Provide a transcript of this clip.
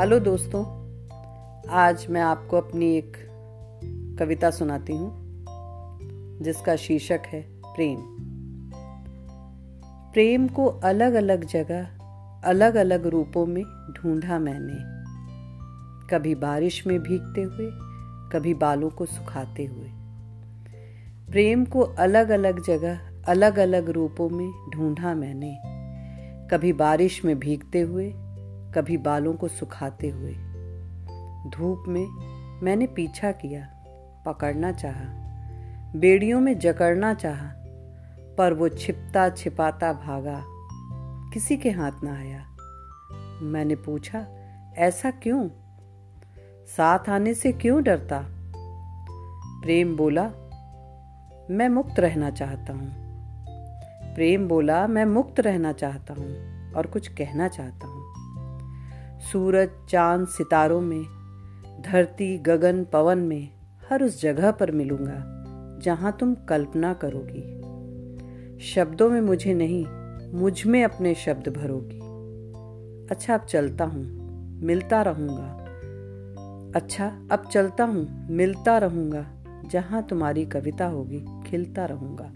Hello दोस्तों, आज मैं आपको अपनी एक कविता सुनाती हूँ, जिसका शीर्षक है प्रेम। प्रेम को अलग अलग जगह अलग अलग रूपों में ढूंढा मैंने। कभी बारिश में भीगते हुए, कभी बालों को सुखाते हुए। प्रेम को अलग अलग जगह अलग अलग रूपों में ढूंढा मैंने। कभी बारिश में भीगते हुए कभी बालों को सुखाते हुए। धूप में मैंने पीछा किया, पकड़ना चाहा। बेड़ियों में जकड़ना चाहा, पर वो छिपता छिपाता भागा। किसी के हाथ ना आया। मैंने पूछा, ऐसा क्यों? साथ आने से क्यों डरता? प्रेम बोला, मैं मुक्त रहना चाहता हूँ। प्रेम बोला, मैं मुक्त रहना चाहता हूँ और कुछ कहना चाहता हूँ। सूरज, चाँद सितारों में, धरती, गगन, पवन में हर उस जगह पर मिलूँगा, जहाँ तुम कल्पना करोगी। शब्दों में मुझे नहीं, मुझमें अपने शब्द भरोगी। अच्छा अब चलता हूँ, मिलता रहूँगा। अच्छा अब चलता हूँ, मिलता रहूँगा, जहाँ तुम्हारी कविता होगी, खिलता रहूँगा।